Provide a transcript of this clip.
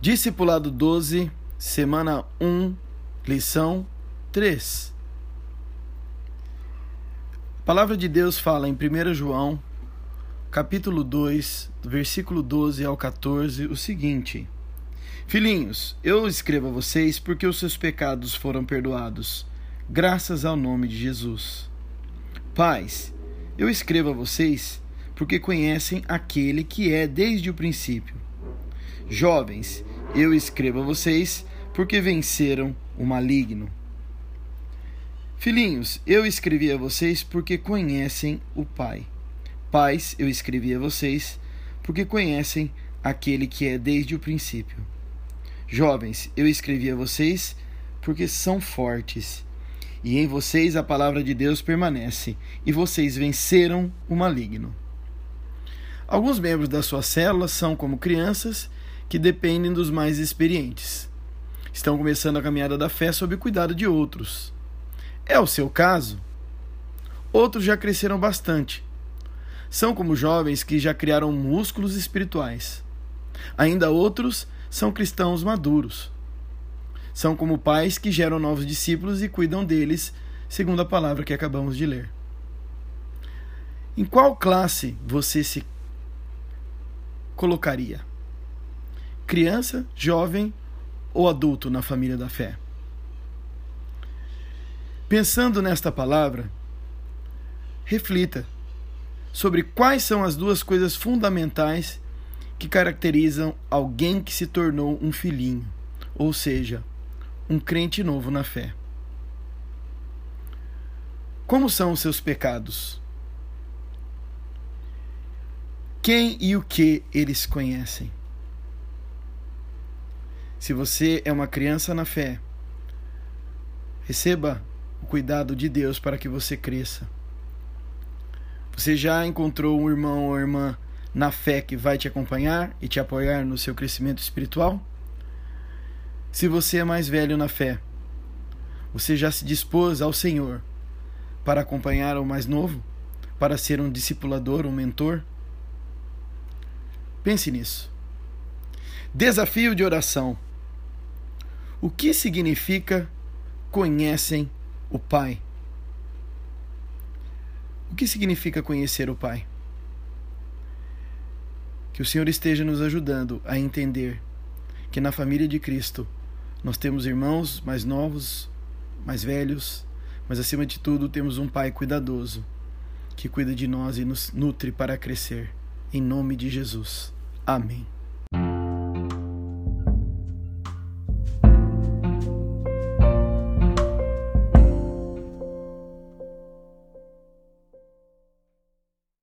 Discipulado 12, semana 1, lição 3. A palavra de Deus fala em 1 João, capítulo 2, versículo 12 ao 14, o seguinte: Filhinhos, eu escrevo a vocês porque os seus pecados foram perdoados, graças ao nome de Jesus. Pais, eu escrevo a vocês porque conhecem aquele que é desde o princípio. Jovens, eu escrevo a vocês porque venceram o maligno. Filhinhos, eu escrevi a vocês porque conhecem o Pai. Pais, eu escrevi a vocês porque conhecem aquele que é desde o princípio. Jovens, eu escrevi a vocês porque são fortes. E em vocês a palavra de Deus permanece, e vocês venceram o maligno. Alguns membros da sua célula são como crianças que dependem dos mais experientes. Estão começando a caminhada da fé sob o cuidado de outros. É o seu caso? Outros já cresceram bastante. São como jovens que já criaram músculos espirituais. Ainda outros são cristãos maduros. São como pais que geram novos discípulos e cuidam deles, segundo a palavra que acabamos de ler. Em qual classe você se colocaria? Criança, jovem ou adulto na família da fé. Pensando nesta palavra, reflita sobre quais são as duas coisas fundamentais que caracterizam alguém que se tornou um filhinho, ou seja, um crente novo na fé. Como são os seus pecados? Quem e o que eles conhecem? Se você é uma criança na fé, receba o cuidado de Deus para que você cresça. Você já encontrou um irmão ou irmã na fé que vai te acompanhar e te apoiar no seu crescimento espiritual? Se você é mais velho na fé, você já se dispôs ao Senhor para acompanhar o mais novo? Para ser um discipulador, um mentor? Pense nisso. Desafio de oração. O que significa conhecem o Pai? O que significa conhecer o Pai? Que o Senhor esteja nos ajudando a entender que na família de Cristo nós temos irmãos mais novos, mais velhos, mas acima de tudo temos um Pai cuidadoso que cuida de nós e nos nutre para crescer. Em nome de Jesus. Amém.